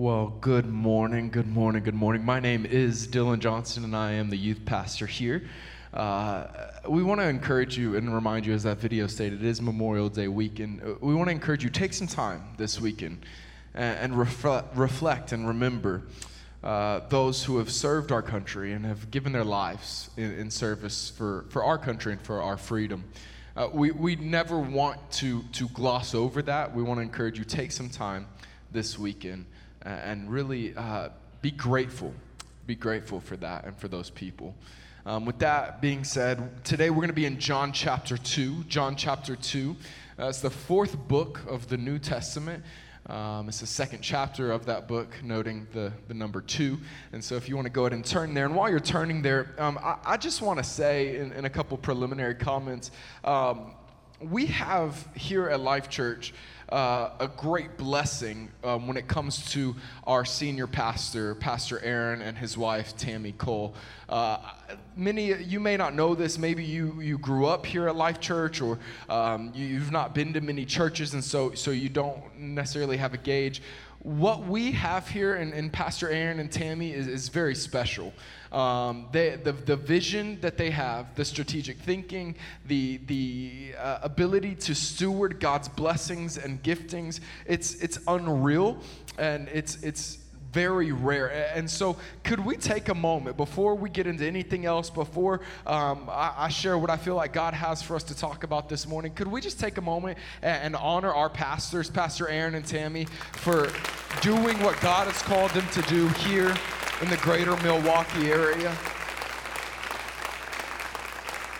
Well, good morning, good morning, good morning. My name is Dylan Johnson, and I am the youth pastor here. Uh, we want to encourage you and remind you, as that video stated, it is Memorial Day weekend. Uh, we want to encourage you take some time this weekend and, and refle- reflect and remember uh, those who have served our country and have given their lives in, in service for, for our country and for our freedom. Uh, we, we never want to, to gloss over that. We want to encourage you take some time this weekend and really uh, be grateful. Be grateful for that and for those people. Um, with that being said, today we're going to be in John chapter 2. John chapter 2. Uh, it's the fourth book of the New Testament. Um, it's the second chapter of that book, noting the, the number two. And so, if you want to go ahead and turn there, and while you're turning there, um, I, I, just want to say in, in, a couple preliminary comments um, we have here at Life Church uh, a great blessing um, when it comes to our senior pastor, Pastor Aaron, and his wife, Tammy Cole. Uh, many you may not know this. Maybe you, you grew up here at Life Church, or um, you've not been to many churches, and so, so you don't necessarily have a gauge what we have here in, in Pastor Aaron and Tammy is, is very special. Um, they, the, the vision that they have, the strategic thinking, the, the uh, ability to steward God's blessings and giftings, it's, it's unreal and it's, it's very rare. And so, could we take a moment before we get into anything else, before um, I, I, share what I feel like God has for us to talk about this morning? Could we just take a moment and, and honor our pastors, Pastor Aaron and Tammy, for doing what God has called them to do here in the greater Milwaukee area?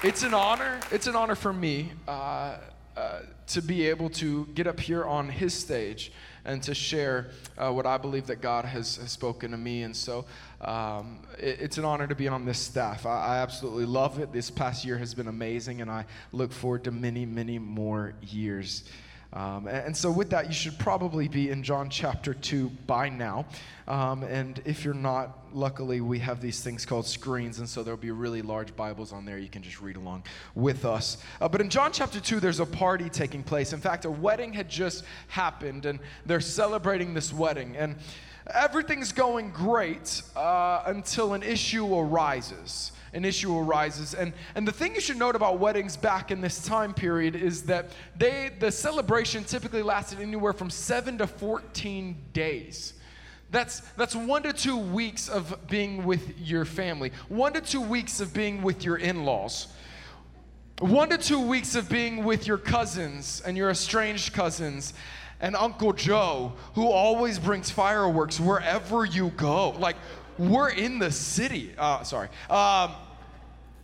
It's an honor. It's an honor for me uh, uh, to be able to get up here on his stage and to share uh, what I believe that God has, has spoken to me. And so um, it, it's an honor to be on this staff. I, I absolutely love it. This past year has been amazing, and I look forward to many, many more years. Um, and, so, with that, you should probably be in John chapter 2 by now. Um, and if you're not, luckily, we have these things called screens, and so there'll be really large Bibles on there. You can just read along with us. Uh, but in John chapter 2, there's a party taking place. In fact, a wedding had just happened, and they're celebrating this wedding. And everything's going great uh, until an issue arises an issue arises. And, and the thing you should note about weddings back in this time period is that they, the celebration typically lasted anywhere from 7 to 14 days. That's, that's one to two weeks of being with your family, one to two weeks of being with your in laws, one to two weeks of being with your cousins and your estranged cousins and Uncle Joe, who always brings fireworks wherever you go. Like, we're in the city. Uh, sorry. Um,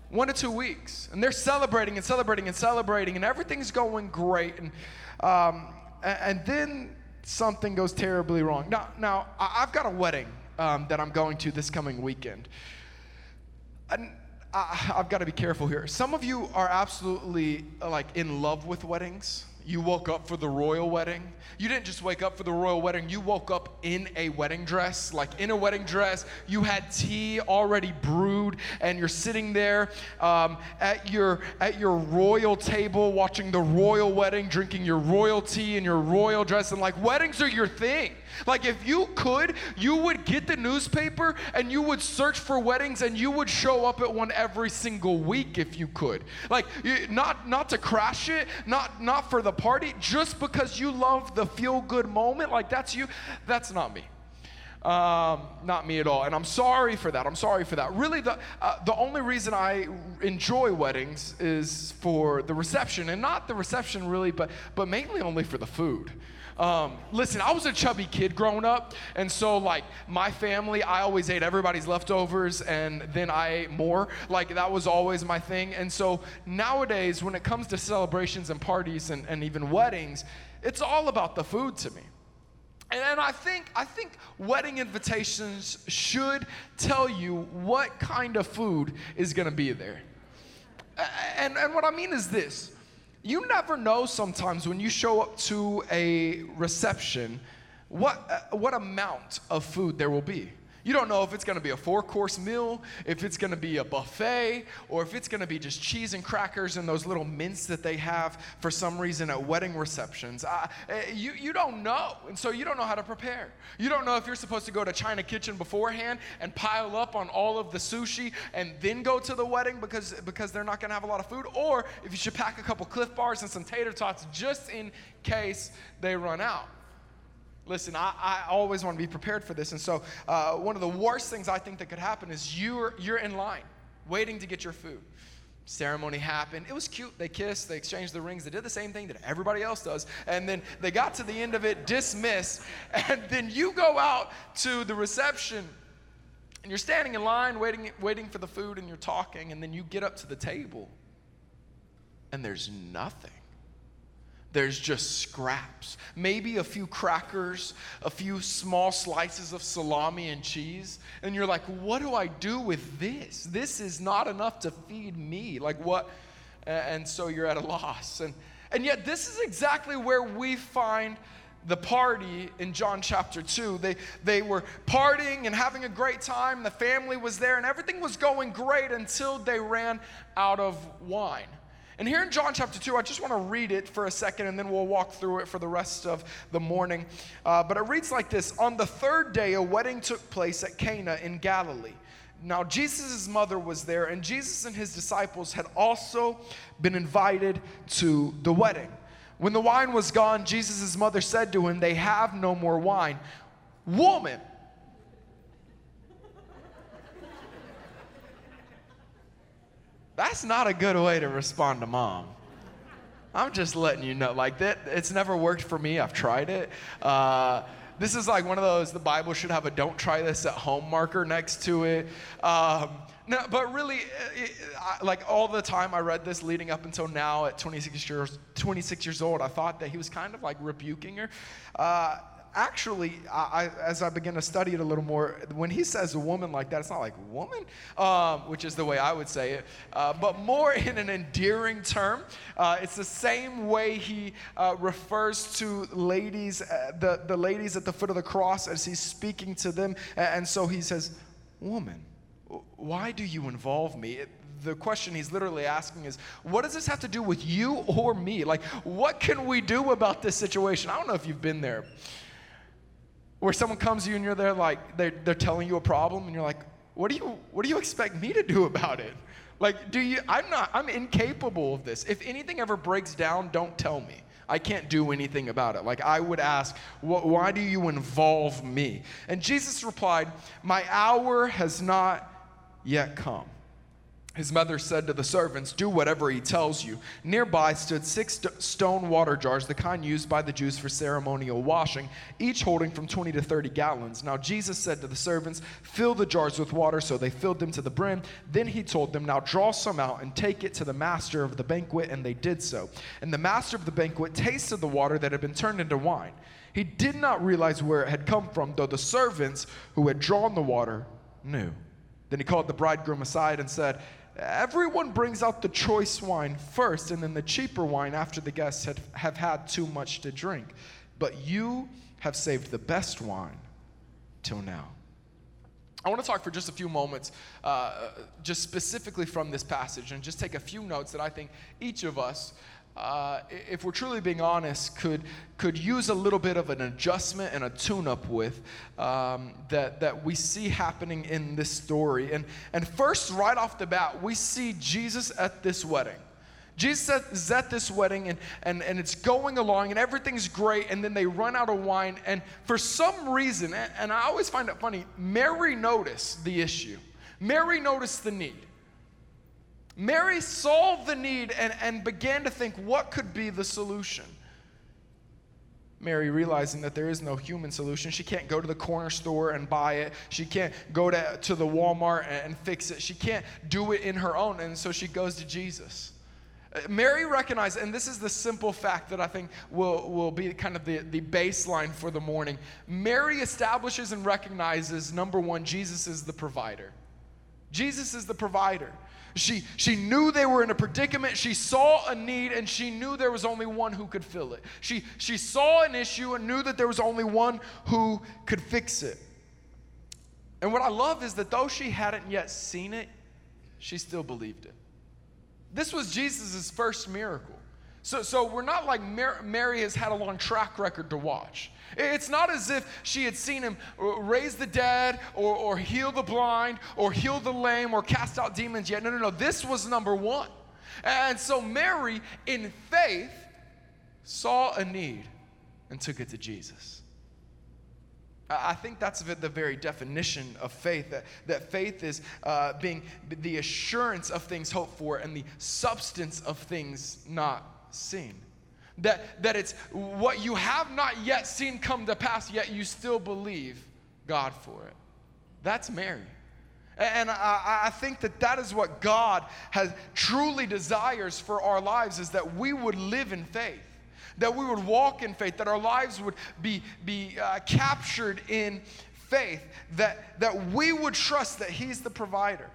one to two weeks. And they're celebrating and celebrating and celebrating, and everything's going great. And, um, and, then something goes terribly wrong. Now, now I've got a wedding um, that I'm going to this coming weekend. And I, have got to be careful here. Some of you are absolutely like in love with weddings. You woke up for the royal wedding. You didn't just wake up for the royal wedding, you woke up in a wedding dress, like in a wedding dress. You had tea already brewed, and you're sitting there um, at, your, at your royal table watching the royal wedding, drinking your royal tea in your royal dress, and like weddings are your thing. Like, if you could, you would get the newspaper and you would search for weddings and you would show up at one every single week if you could. Like, not, not to crash it, not, not for the party, just because you love the feel good moment. Like, that's you. That's not me. Um, not me at all. And I'm sorry for that. I'm sorry for that. Really, the, uh, the only reason I enjoy weddings is for the reception, and not the reception really, but, but mainly only for the food. Um, listen, I was a chubby kid growing up, and so like my family, I always ate everybody's leftovers, and then I ate more. Like that was always my thing. And so nowadays, when it comes to celebrations and parties and, and even weddings, it's all about the food to me. And, and I think I think wedding invitations should tell you what kind of food is going to be there. And, and what I mean is this you never know sometimes when you show up to a reception what, uh, what amount of food there will be. You don't know if it's going to be a four course meal, if it's going to be a buffet, or if it's going to be just cheese and crackers and those little mints that they have for some reason at wedding receptions. Eh, you, you don't know. And so you don't know how to prepare. You don't know if you're supposed to go to China Kitchen beforehand and pile up on all of the sushi and then go to the wedding because, because they're not going to have a lot of food, or if you should pack a couple Clif Bars and some tater tots just in case they run out. Listen, I, I always want to be prepared for this. And so, uh, one of the worst things I think that could happen is you're, you're in line waiting to get your food. Ceremony happened. It was cute. They kissed, they exchanged the rings, they did the same thing that everybody else does. And then they got to the end of it, dismissed. And then you go out to the reception and you're standing in line waiting, waiting for the food and you're talking. And then you get up to the table and there's nothing there's just scraps. Maybe a few crackers, a few small slices of salami and cheese. And you're like, what do I do with this? This is not enough to feed me. Like, what? And so you're at a loss. And, and yet, this is exactly where we find the party in John chapter 2. They, they were partying and having a great time. The family was there, and everything was going great until they ran out of wine. And here in John chapter 2, I just want to read it for a second and then we'll walk through it for the rest of the morning. Uh, but it reads like this On the third day, a wedding took place at Cana in Galilee. Now, Jesus' mother was there, and Jesus and his disciples had also been invited to the wedding. When the wine was gone, Jesus' mother said to him, They have no more wine. Woman, That's not a good way to respond to mom. I'm just letting you know. Like that, it's never worked for me. I've tried it. Uh, this is like one of those. The Bible should have a "Don't try this at home" marker next to it. Um, no, but really, it, I, like all the time I read this leading up until now, at 26 years, 26 years old, I thought that he was kind of like rebuking her. Uh, actually, I, as I begin to study it a little more, when he says a woman like that, it's not like woman, um, which is the way I would say it, uh, but more in an endearing term. Uh, it's the same way he uh, refers to ladies, uh, the, the ladies at the foot of the cross as he's speaking to them. And so he says, Woman, why do you involve me? It, the question he's literally asking is, what does this have to do with you or me? Like, what can we do about this situation? I don't know if you've been there where someone comes to you and you're there like they're, they're telling you a problem and you're like what do you what do you expect me to do about it? Like do you i'm not i'm incapable of this. If anything ever breaks down don't tell me. I can't do anything about it. Like i would ask why do you involve me? And jesus replied my hour has not yet come his mother said to the servants, Do whatever he tells you. Nearby stood six st- stone water jars, the kind used by the Jews for ceremonial washing, each holding from 20 to 30 gallons. Now Jesus said to the servants, Fill the jars with water. So they filled them to the brim. Then he told them, Now draw some out and take it to the master of the banquet. And they did so. And the master of the banquet tasted the water that had been turned into wine. He did not realize where it had come from, though the servants who had drawn the water knew. Then he called the bridegroom aside and said, Everyone brings out the choice wine first and then the cheaper wine after the guests had, have had too much to drink. But you have saved the best wine till now. I want to talk for just a few moments, uh, just specifically from this passage, and just take a few notes that I think each of us uh, if we're truly being honest, could, could use a little bit of an adjustment and a tune up with um, that, that we see happening in this story. And, and first, right off the bat, we see Jesus at this wedding. Jesus is at this wedding and, and, and it's going along and everything's great, and then they run out of wine. And for some reason, and I always find it funny, Mary noticed the issue, Mary noticed the need. Mary solved the need and, and began to think what could be the solution. Mary realizing that there is no human solution. She can't go to the corner store and buy it. She can't go to, to the Walmart and, and fix it. She can't do it in her own. And so she goes to Jesus. Uh, Mary recognized, and this is the simple fact that I think will, will be kind of the, the baseline for the morning. Mary establishes and recognizes number one, Jesus is the provider. Jesus is the provider. She, she knew they were in a predicament. She saw a need and she knew there was only one who could fill it. She, she saw an issue and knew that there was only one who could fix it. And what I love is that though she hadn't yet seen it, she still believed it. This was Jesus' first miracle. So, so we're not like Mary has had a long track record to watch. It's not as if she had seen him raise the dead or, or heal the blind or heal the lame or cast out demons yet. No, no, no. This was number one. And so Mary, in faith, saw a need and took it to Jesus. I think that's the very definition of faith that, that faith is uh, being the assurance of things hoped for and the substance of things not seen. That, that it's what you have not yet seen come to pass, yet you still believe God for it. That's Mary. And I, I, think that that is what God has truly desires for our lives is that we would live in faith, that we would walk in faith, that our lives would be, be uh, captured in faith, that, that we would trust that He's the provider,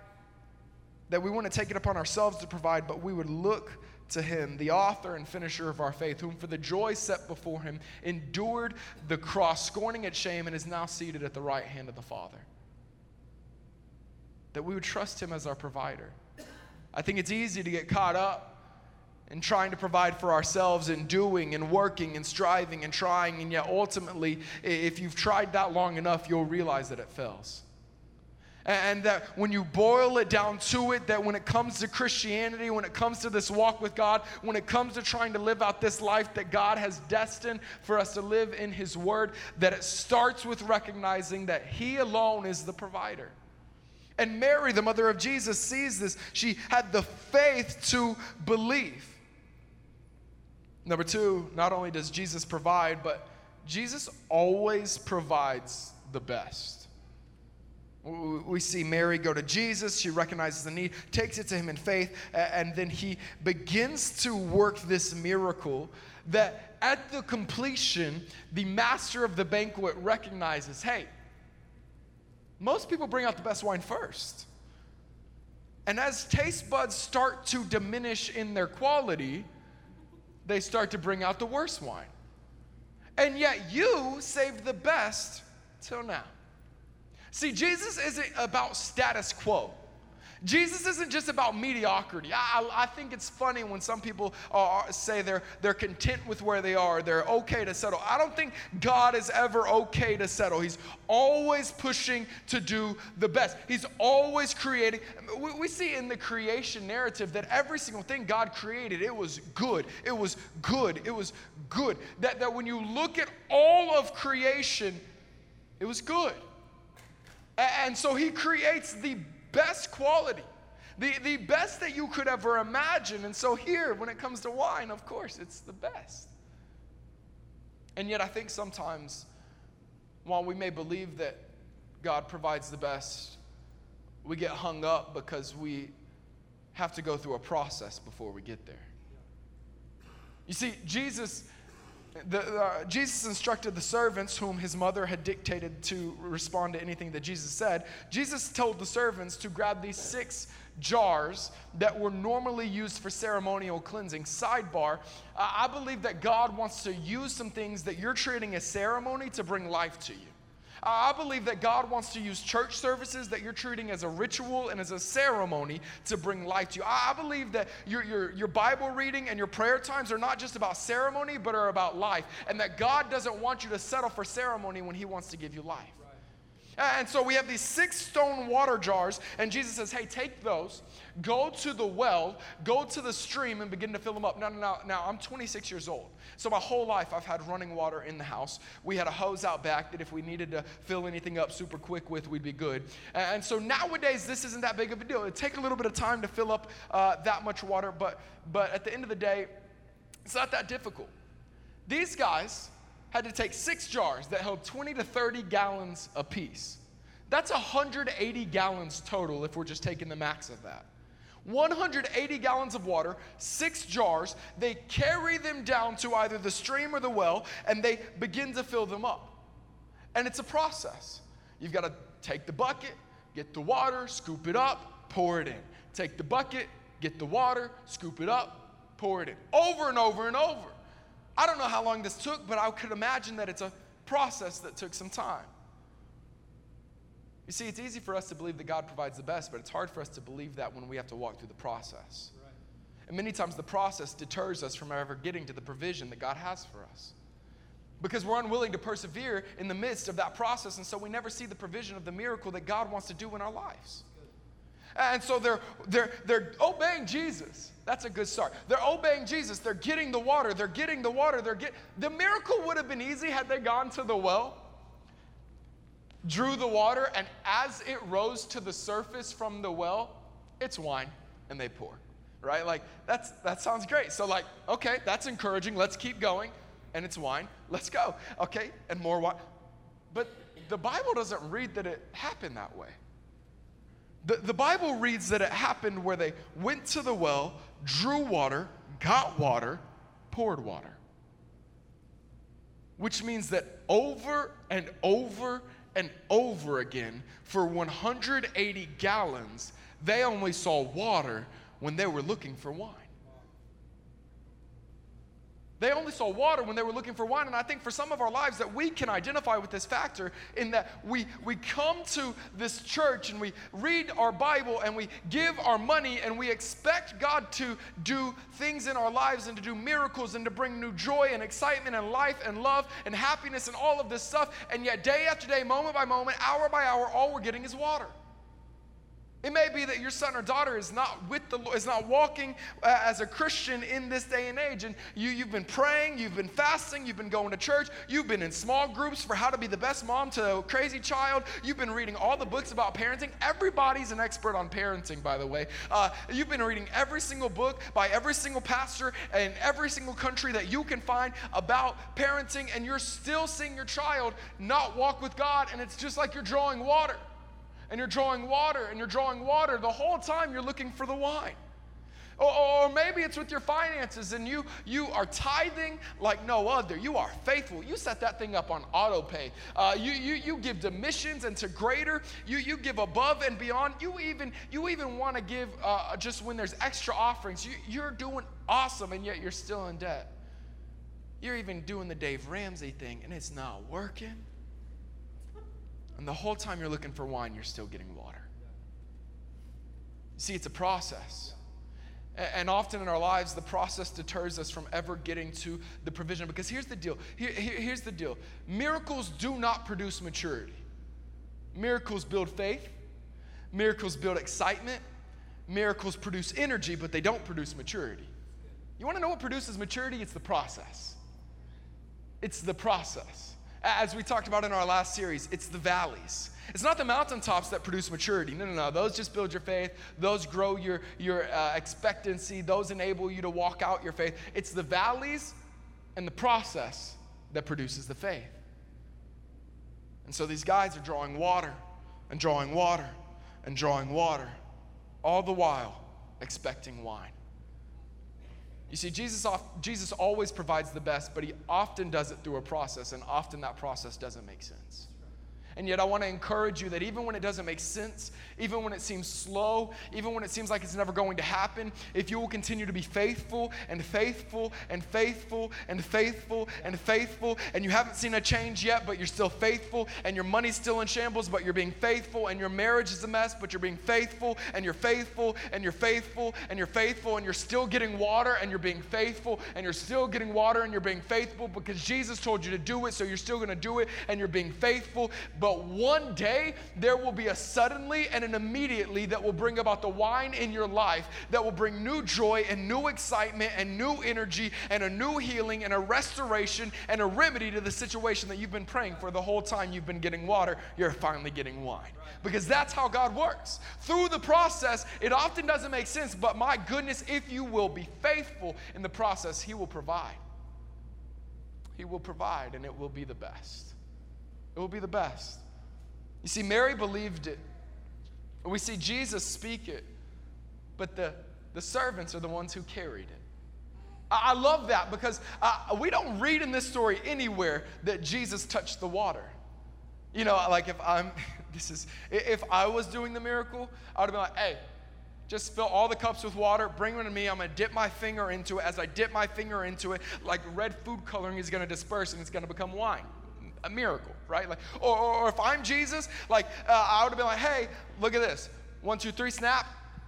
that we want to take it upon ourselves to provide, but we would look to him, the author and finisher of our faith, whom for the joy set before him endured the cross, scorning its shame, and is now seated at the right hand of the Father. That we would trust him as our provider. I think it's easy to get caught up in trying to provide for ourselves and doing and working and striving and trying, and yet ultimately, if you've tried that long enough, you'll realize that it fails. And that when you boil it down to it, that when it comes to Christianity, when it comes to this walk with God, when it comes to trying to live out this life that God has destined for us to live in His Word, that it starts with recognizing that He alone is the provider. And Mary, the mother of Jesus, sees this. She had the faith to believe. Number two, not only does Jesus provide, but Jesus always provides the best. We see Mary go to Jesus. She recognizes the need, takes it to him in faith, and then he begins to work this miracle that at the completion, the master of the banquet recognizes hey, most people bring out the best wine first. And as taste buds start to diminish in their quality, they start to bring out the worst wine. And yet you saved the best till now. See, Jesus isn't about status quo. Jesus isn't just about mediocrity. I, I think it's funny when some people are, say they're, they're content with where they are, they're okay to settle. I don't think God is ever okay to settle. He's always pushing to do the best, He's always creating. We, we see in the creation narrative that every single thing God created, it was good. It was good. It was good. That, that when you look at all of creation, it was good. And so he creates the best quality, the, the best that you could ever imagine. And so here, when it comes to wine, of course, it's the best. And yet, I think sometimes, while we may believe that God provides the best, we get hung up because we have to go through a process before we get there. You see, Jesus the, uh, Jesus instructed the servants whom his mother had dictated to respond to anything that Jesus said. Jesus told the servants to grab these six jars that were normally used for ceremonial cleansing. Sidebar, uh, I believe that God wants to use some things that you're treating as ceremony to bring life to you. I believe that God wants to use church services that you're treating as a ritual and as a ceremony to bring life to you. I believe that your, your, your Bible reading and your prayer times are not just about ceremony, but are about life. And that God doesn't want you to settle for ceremony when He wants to give you life. And so we have these six stone water jars, and Jesus says, Hey, take those, go to the well, go to the stream, and begin to fill them up. Now, now, now, I'm 26 years old. So my whole life I've had running water in the house. We had a hose out back that if we needed to fill anything up super quick with, we'd be good. And so nowadays, this isn't that big of a deal. It'd take a little bit of time to fill up uh, that much water, but, but at the end of the day, it's not that difficult. These guys, had to take six jars that held 20 to 30 gallons apiece. That's 180 gallons total if we're just taking the max of that. 180 gallons of water, six jars. They carry them down to either the stream or the well, and they begin to fill them up. And it's a process. You've got to take the bucket, get the water, scoop it up, pour it in. Take the bucket, get the water, scoop it up, pour it in. Over and over and over. I don't know how long this took, but I could imagine that it's a process that took some time. You see, it's easy for us to believe that God provides the best, but it's hard for us to believe that when we have to walk through the process. Right. And many times the process deters us from ever getting to the provision that God has for us. Because we're unwilling to persevere in the midst of that process, and so we never see the provision of the miracle that God wants to do in our lives. And so they're, they're, they're obeying Jesus. That's a good start. They're obeying Jesus. They're getting the water. They're getting the water. They're get, the miracle would have been easy had they gone to the well, drew the water, and as it rose to the surface from the well, it's wine, and they pour. Right? Like that's that sounds great. So like, okay, that's encouraging. Let's keep going. And it's wine. Let's go. Okay, and more wine. But the Bible doesn't read that it happened that way. The, the Bible reads that it happened where they went to the well, drew water, got water, poured water. Which means that over and over and over again, for 180 gallons, they only saw water when they were looking for wine. They only saw water when they were looking for wine. And I think for some of our lives that we can identify with this factor in that we, we come to this church and we read our Bible and we give our money and we expect God to do things in our lives and to do miracles and to bring new joy and excitement and life and love and happiness and all of this stuff. And yet, day after day, moment by moment, hour by hour, all we're getting is water. It may be that your son or daughter is not with the is not walking uh, as a Christian in this day and age, and you you've been praying, you've been fasting, you've been going to church, you've been in small groups for how to be the best mom to a crazy child. You've been reading all the books about parenting. Everybody's an expert on parenting, by the way. Uh, you've been reading every single book by every single pastor in every single country that you can find about parenting, and you're still seeing your child not walk with God, and it's just like you're drawing water and you're drawing water and you're drawing water. The whole time you're looking for the wine. Or, maybe it's with your finances and you, you are tithing like no other. You are faithful. You set that thing up on auto pay. Uh, you, you, you give to missions and to greater. You, you give above and beyond. You even, you even want to give uh, just when there's extra offerings. You, you're doing awesome and yet you're still in debt. You're even doing the Dave Ramsey thing and it's not working. And the whole time you're looking for wine, you're still getting water. See, it's a process. And often in our lives, the process deters us from ever getting to the provision. Because here's the deal here, here, here's the deal miracles do not produce maturity. Miracles build faith, miracles build excitement, miracles produce energy, but they don't produce maturity. You want to know what produces maturity? It's the process. It's the process. As we talked about in our last series, it's the valleys. It's not the mountaintops that produce maturity. No, no, no. Those just build your faith. Those grow your, your uh, expectancy. Those enable you to walk out your faith. It's the valleys and the process that produces the faith. And so these guys are drawing water and drawing water and drawing water, all the while expecting wine. You see, Jesus, Jesus always provides the best, but he often does it through a process, and often that process doesn't make sense. And yet, I want to encourage you that even when it doesn't make sense, even when it seems slow, even when it seems like it's never going to happen, if you will continue to be faithful and faithful and faithful and faithful and faithful, and you haven't seen a change yet, but you're still faithful, and your money's still in shambles, but you're being faithful, and your marriage is a mess, but you're being faithful, and you're faithful, and you're faithful, and you're faithful, and you're still getting water, and you're being faithful, and you're still getting water, and you're being faithful because Jesus told you to do it, so you're still going to do it, and you're being faithful but one day there will be a suddenly and an immediately that will bring about the wine in your life that will bring new joy and new excitement and new energy and a new healing and a restoration and a remedy to the situation that you've been praying for the whole time you've been getting water. You're finally getting wine. Because that's how God works. Through the process, it often doesn't make sense, but my goodness, if you will be faithful in the process, He will provide. He will provide, and it will be the best. It will be the best. You see, Mary believed it. We see Jesus speak it, but the, the servants are the ones who carried it. I, I love that because uh, we don't read in this story anywhere that Jesus touched the water. You know, like if I'm, this is, if I was doing the miracle, I would have been like, hey, just fill all the cups with water, bring them to me. I'm gonna dip my finger into it. As I dip my finger into it, like red food coloring is gonna disperse and it's gonna become wine. A miracle, right? Like, or, or if I'm Jesus, like uh, I would have been like, hey, look at this, one, two, three, snap,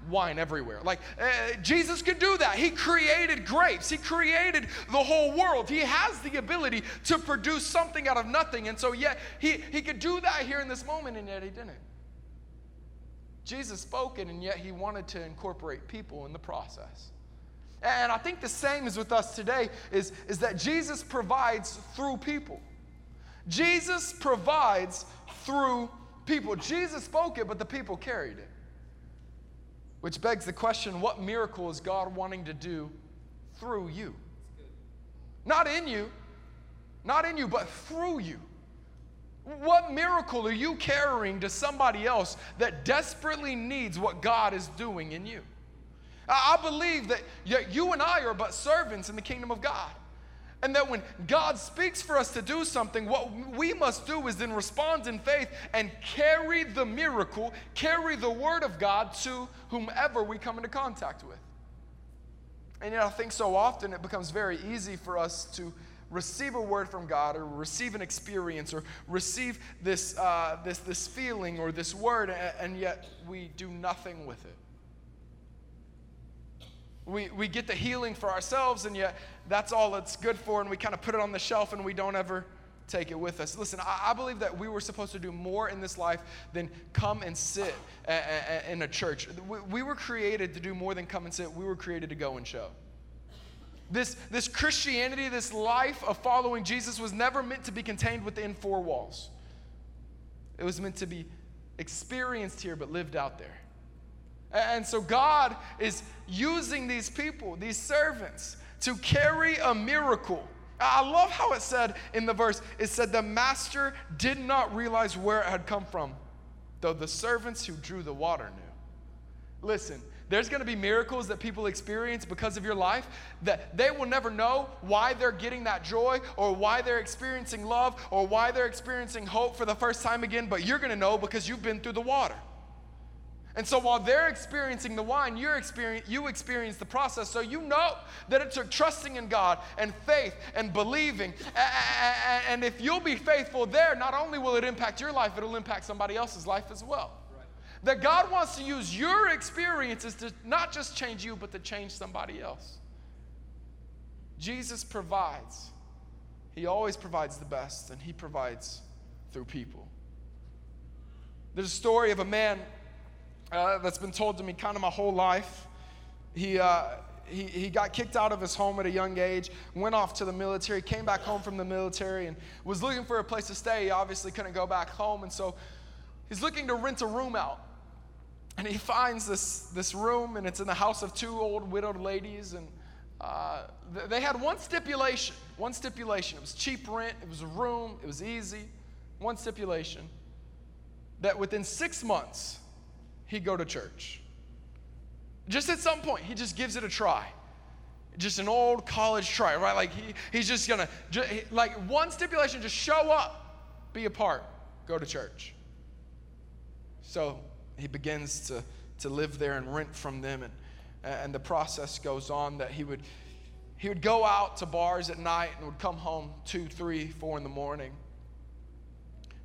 wine everywhere. Like uh, Jesus could do that. He created grapes. He created the whole world. He has the ability to produce something out of nothing. And so yet he, he could do that here in this moment, and yet he didn't. Jesus spoke it, and yet he wanted to incorporate people in the process. And I think the same is with us today is, is that Jesus provides through people. Jesus provides through people. Jesus spoke it, but the people carried it. Which begs the question what miracle is God wanting to do through you? Not in you, not in you, but through you. What miracle are you carrying to somebody else that desperately needs what God is doing in you? I believe that you and I are but servants in the kingdom of God. And that when God speaks for us to do something, what we must do is then respond in faith and carry the miracle, carry the word of God to whomever we come into contact with. And yet, I think so often it becomes very easy for us to receive a word from God or receive an experience or receive this, uh, this, this feeling or this word, and yet we do nothing with it. We, we get the healing for ourselves, and yet that's all it's good for, and we kind of put it on the shelf and we don't ever take it with us. Listen, I, I believe that we were supposed to do more in this life than come and sit a, a, a, in a church. We, we were created to do more than come and sit, we were created to go and show. This, this Christianity, this life of following Jesus was never meant to be contained within four walls. It was meant to be experienced here but lived out there. And so God is using these people, these servants, to carry a miracle. I love how it said in the verse, it said, The master did not realize where it had come from, though the servants who drew the water knew. Listen, there's going to be miracles that people experience because of your life that they will never know why they're getting that joy or why they're experiencing love or why they're experiencing hope for the first time again, but you're going to know because you've been through the water. And so while they're experiencing the wine, you're experience, you experience the process. So you know that it took trusting in God and faith and believing. And if you'll be faithful there, not only will it impact your life, it'll impact somebody else's life as well. Right. That God wants to use your experiences to not just change you, but to change somebody else. Jesus provides. He always provides the best, and He provides through people. There's a story of a man uh, that's been told to me kind of my whole life. He, uh, he, he got kicked out of his home at a young age, went off to the military, came back home from the military, and was looking for a place to stay. He obviously couldn't go back home, and so he's looking to rent a room out. And he finds this, this room, and it's in the house of two old widowed ladies, and uh, they had one stipulation. One stipulation. It was cheap rent, it was a room, it was easy. One stipulation that within six months, he'd go to church. Just at some point, he just gives it a try. Just an old college try, right? Like he, he's just gonna, just, like one stipulation, just show up, be a part, go to church. So he begins to, to live there and rent from them, and, and the process goes on that he would, he would go out to bars at night and would come home two, three, four in the morning.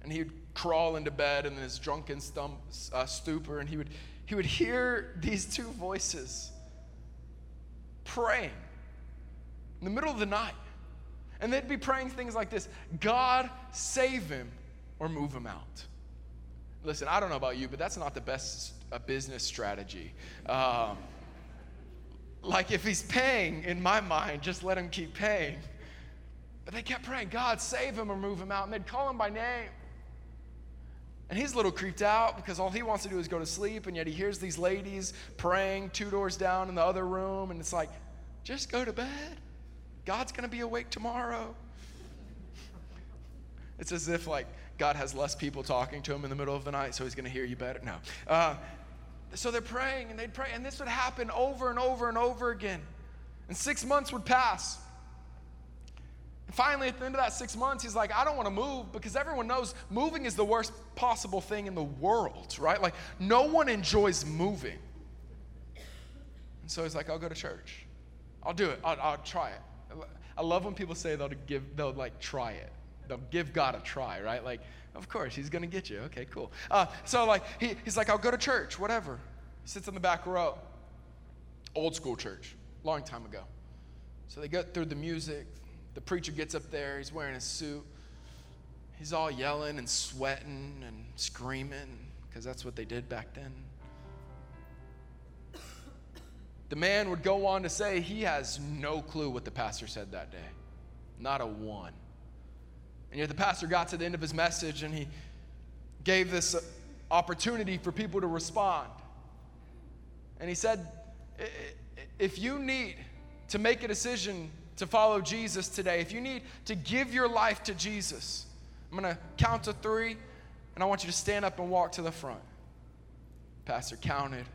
And he would crawl into bed in his drunken stump, uh, stupor, and he would, he would hear these two voices praying in the middle of the night. And they'd be praying things like this God, save him or move him out. Listen, I don't know about you, but that's not the best uh, business strategy. Um, like, if he's paying, in my mind, just let him keep paying. But they kept praying, God, save him or move him out. And they'd call him by name. And he's a little creeped out because all he wants to do is go to sleep, and yet he hears these ladies praying two doors down in the other room, and it's like, just go to bed. God's going to be awake tomorrow. It's as if like God has less people talking to him in the middle of the night, so he's going to hear you better. No. Uh, so they're praying and they'd pray, and this would happen over and over and over again. And six months would pass. Finally, at the end of that six months, he's like, I don't want to move because everyone knows moving is the worst possible thing in the world, right? Like, no one enjoys moving. And so he's like, I'll go to church. I'll do it. I'll, I'll try it. I love when people say they'll give, they'll like try it. they'll give God a try, right? Like, of course, he's going to get you. Okay, cool. Uh, so, like, he, he's like, I'll go to church, whatever. He sits in the back row. Old school church, long time ago. So they go through the music. The preacher gets up there. He's wearing a suit. He's all yelling and sweating and screaming because that's what they did back then. The man would go on to say he has no clue what the pastor said that day, not a one. And yet the pastor got to the end of his message and he gave this opportunity for people to respond. And he said, If you need to make a decision to follow Jesus today, if you need to give your life to Jesus, I'm going to count to three and I want you to stand up and walk to the front. Pastor counted.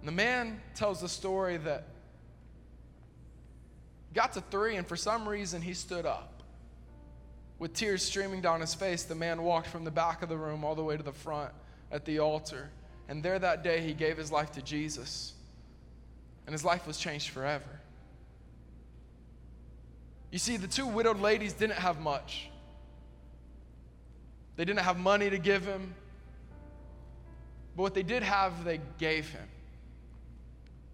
And the man tells the story that got to three, and for some reason he stood up. With tears streaming down his face, the man walked from the back of the room all the way to the front at the altar. And there that day, he gave his life to Jesus. And his life was changed forever. You see, the two widowed ladies didn't have much. They didn't have money to give him. But what they did have, they gave him.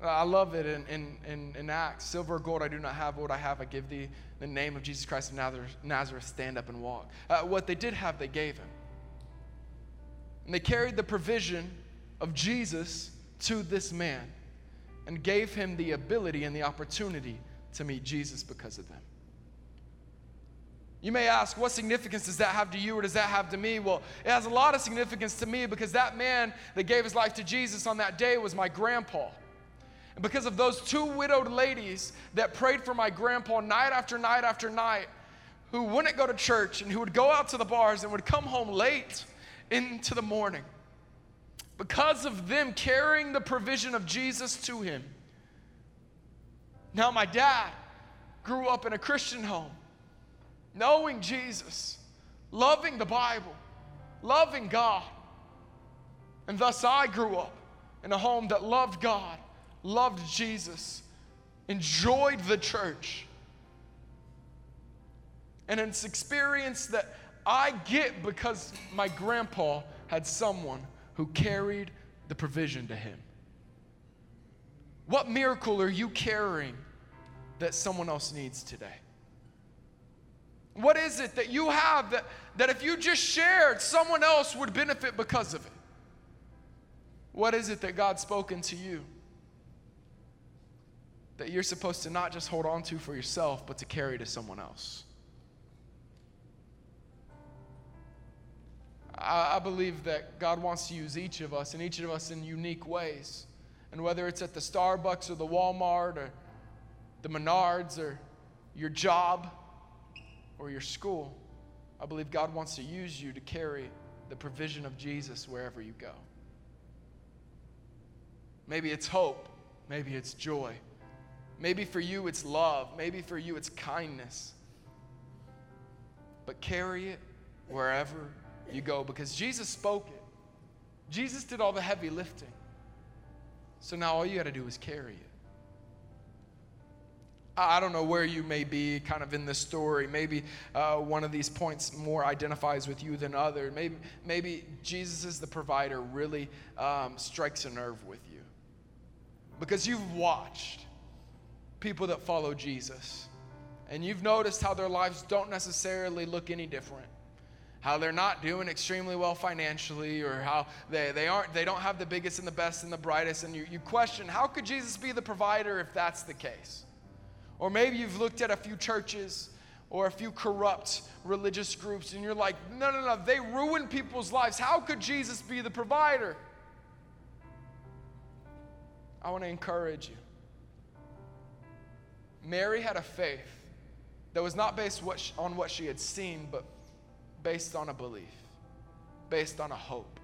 I love it in, in, in, in, Acts. Silver or gold I do not have, what I have I give thee. In the name of Jesus Christ of Nazareth, stand up and walk. Uh, what they did have, they gave him. And they carried the provision of Jesus to this man and gave him the ability and the opportunity to meet Jesus because of them. You may ask, what significance does that have to you or does that have to me? Well, it has a lot of significance to me because that man that gave his life to Jesus on that day was my grandpa. And because of those two widowed ladies that prayed for my grandpa night after night after night, who wouldn't go to church and who would go out to the bars and would come home late into the morning, because of them carrying the provision of Jesus to him. Now, my dad grew up in a Christian home, knowing Jesus, loving the Bible, loving God. And thus I grew up in a home that loved God loved Jesus, enjoyed the church. And it's experience that I get because my grandpa had someone who carried the provision to him. What miracle are you carrying that someone else needs today? What is it that you have that, that if you just shared, someone else would benefit because of it? What is it that God's spoken to you? that you're supposed to not just hold on to for yourself, but to carry to someone else. I, I believe that God wants to use each of us and each of us in unique ways. And whether it's at the Starbucks or the Walmart or the Menards or your job or your school, I believe God wants to use you to carry the provision of Jesus wherever you go. Maybe it's hope, maybe it's joy. Maybe for you it's love. Maybe for you it's kindness. But carry it wherever you go because Jesus spoke it. Jesus did all the heavy lifting. So now all you got to do is carry it. I don't know where you may be kind of in this story. Maybe uh, one of these points more identifies with you than other. Maybe, maybe Jesus is the provider really um, strikes a nerve with you because you've watched people that follow Jesus. And you've noticed how their lives don't necessarily look any different. How they're not doing extremely well financially, or how they, they aren't they don't have the biggest and the best and the brightest. And you, you question, how could Jesus be the provider if that's the case? Or maybe you've looked at a few churches or a few corrupt religious groups, and you're like, no, no, no, they ruin people's lives. How could Jesus be the provider? I want to encourage you. Mary had a faith that was not based on what she had seen, but based on a belief, based on a hope.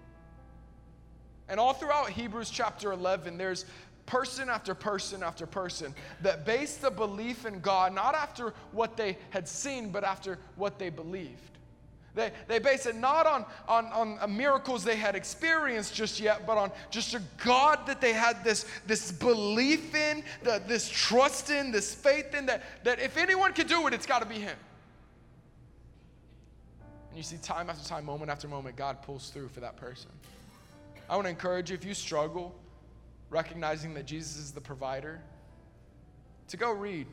And all throughout Hebrews chapter 11, there's person after person after person that based the belief in God not after what they had seen, but after what they believed. They, they base it not on, on, on miracles they had experienced just yet, but on just a God that they had this, this belief in, the, this trust in, this faith in, that, that if anyone can do it, it's got to be Him. And you see time after time, moment after moment, God pulls through for that person. I want to encourage you if you struggle recognizing that Jesus is the provider, to go read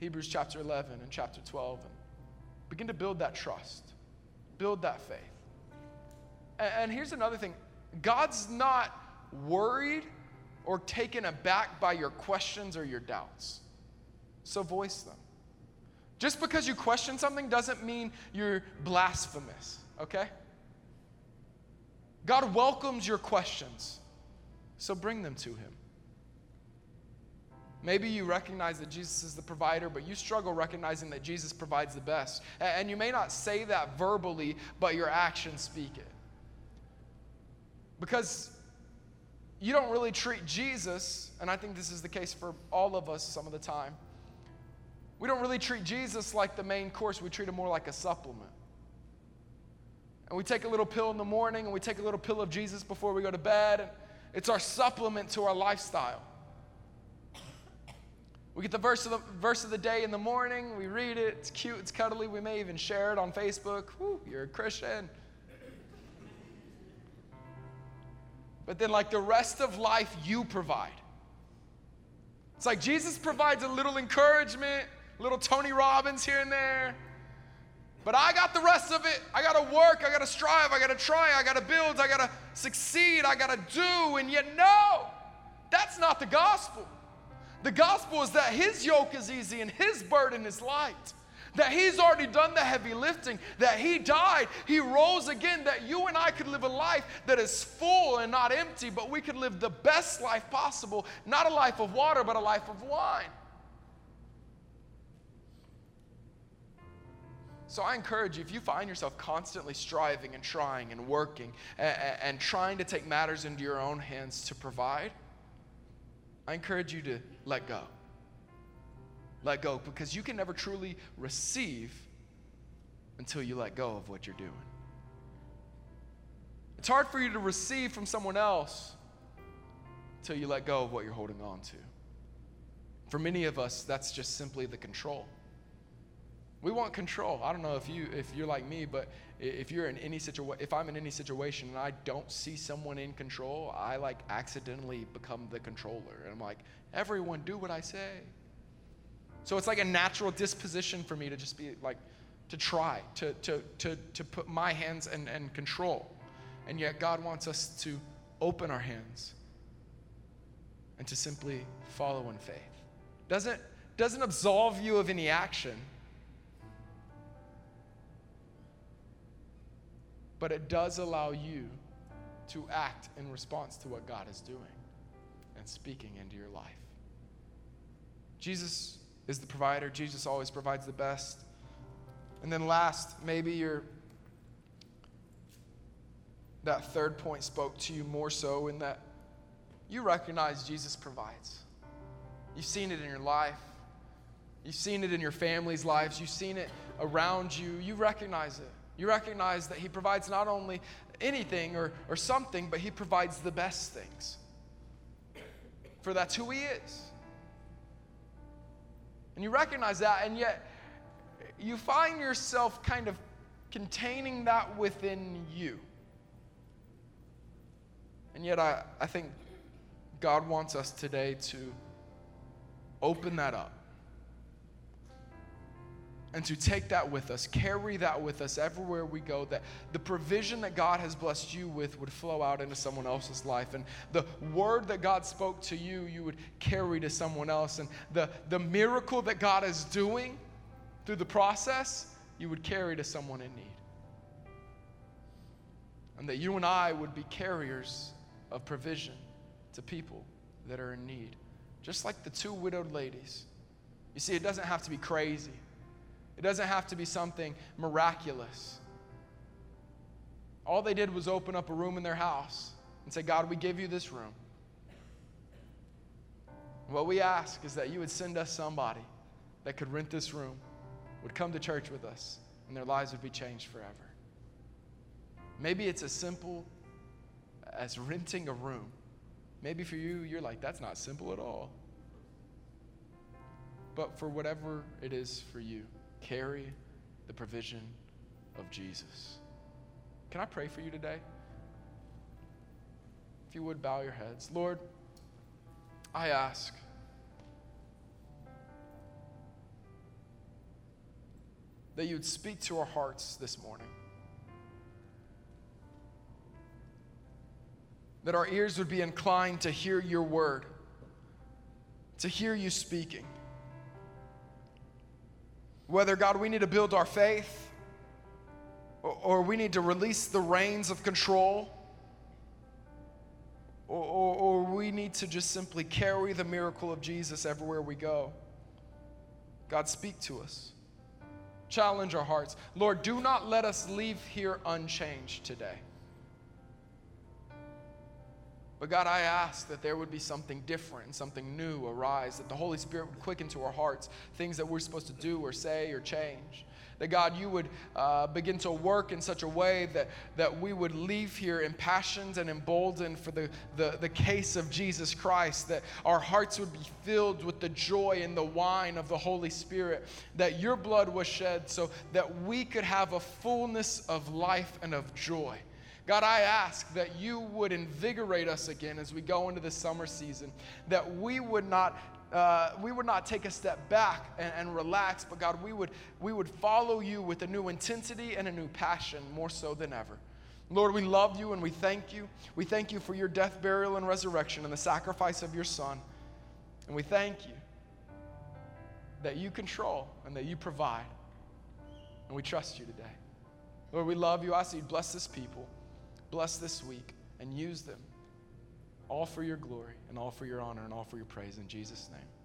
Hebrews chapter 11 and chapter 12 and begin to build that trust, build that faith. And, here's another thing God's not worried or taken aback by your questions or your doubts. So voice them. Just because you question something doesn't mean you're blasphemous, okay? God welcomes your questions, so bring them to Him. Maybe you recognize that Jesus is the provider, but you struggle recognizing that Jesus provides the best. And you may not say that verbally, but your actions speak it. Because you don't really treat Jesus, and I think this is the case for all of us some of the time. We don't really treat Jesus like the main course, we treat him more like a supplement. And we take a little pill in the morning and we take a little pill of Jesus before we go to bed. It's our supplement to our lifestyle. We get the verse of the verse of the day in the morning, we read it, it's cute, it's cuddly, we may even share it on Facebook. Whew, you're a Christian. But then, like the rest of life, you provide. It's like Jesus provides a little encouragement, little Tony Robbins here and there. But I got the rest of it. I got to work. I got to strive. I got to try. I got to build. I got to succeed. I got to do. And yet, no, that's not the gospel. The gospel is that his yoke is easy and his burden is light. That he's already done the heavy lifting, that he died, he rose again, that you and I could live a life that is full and not empty, but we could live the best life possible, not a life of water, but a life of wine. So I encourage you, if you find yourself constantly striving and trying and working and, and, trying to take matters into your own hands to provide, I encourage you to let go. Let go because you can never truly receive until you let go of what you're doing. It's hard for you to receive from someone else until you let go of what you're holding on to. For many of us, that's just simply the control. We want control. I don't know if you if you're like me, but if you're in any situation, if I'm in any situation and I don't see someone in control, I like accidentally become the controller, and I'm like, everyone do what I say. So it's like a natural disposition for me to just be like, to try, to to to to put my hands and and control, and yet God wants us to open our hands and to simply follow in faith. Doesn't doesn't absolve you of any action but it does allow you to act in response to what God is doing and speaking into your life. Jesus is the provider, Jesus always provides the best. And then last, maybe you're that third point spoke to you more so in that you recognize Jesus provides. You've seen it in your life. You've seen it in your family's lives. You've seen it around you. You recognize it. You recognize that He provides not only anything or, or something, but He provides the best things. For that's who He is. And you recognize that, and yet you find yourself kind of containing that within you. And yet, I, I think God wants us today to open that up and to take that with us, carry that with us everywhere we go, that the provision that God has blessed you with would flow out into someone else's life. And the word that God spoke to you, you would carry to someone else. And the, the miracle that God is doing through the process, you would carry to someone in need. And that you and I would be carriers of provision to people that are in need. Just like the two widowed ladies. You see, it doesn't have to be crazy. It doesn't have to be something miraculous. All they did was open up a room in their house and say, God, we give you this room. What we ask is that you would send us somebody that could rent this room, would come to church with us, and their lives would be changed forever. Maybe it's as simple as renting a room. Maybe for you, you're like, that's not simple at all. But for whatever it is for you, carry the provision of Jesus. Can I pray for you today? If you would bow your heads. Lord, I ask. That you would speak to our hearts this morning. That our ears would be inclined to hear your word, to hear you speaking. Whether, God, we need to build our faith or, or we need to release the reins of control or, or, or, we need to just simply carry the miracle of Jesus everywhere we go. God, speak to us. Challenge our hearts. Lord, do not let us leave here unchanged today. But God, I ask that there would be something different something new arise, that the Holy Spirit would quicken to our hearts things that we're supposed to do or say or change. That God, you would uh, begin to work in such a way that, that we would leave here impassioned and emboldened for the, the, the case of Jesus Christ, that our hearts would be filled with the joy and the wine of the Holy Spirit, that your blood was shed so that we could have a fullness of life and of joy. God, I ask that you would invigorate us again as we go into the summer season, that we would not uh, we would not take a step back and, and, relax, but God, we would, we would follow you with a new intensity and a new passion, more so than ever. Lord, we love you and we thank you. We thank you for your death, burial, and resurrection and the sacrifice of your Son. And we thank you that you control and that you provide. And we trust you today. Lord, we love you. I ask you bless this people, bless this week, and use them all for your glory and all for your honor and all for your praise in Jesus' name.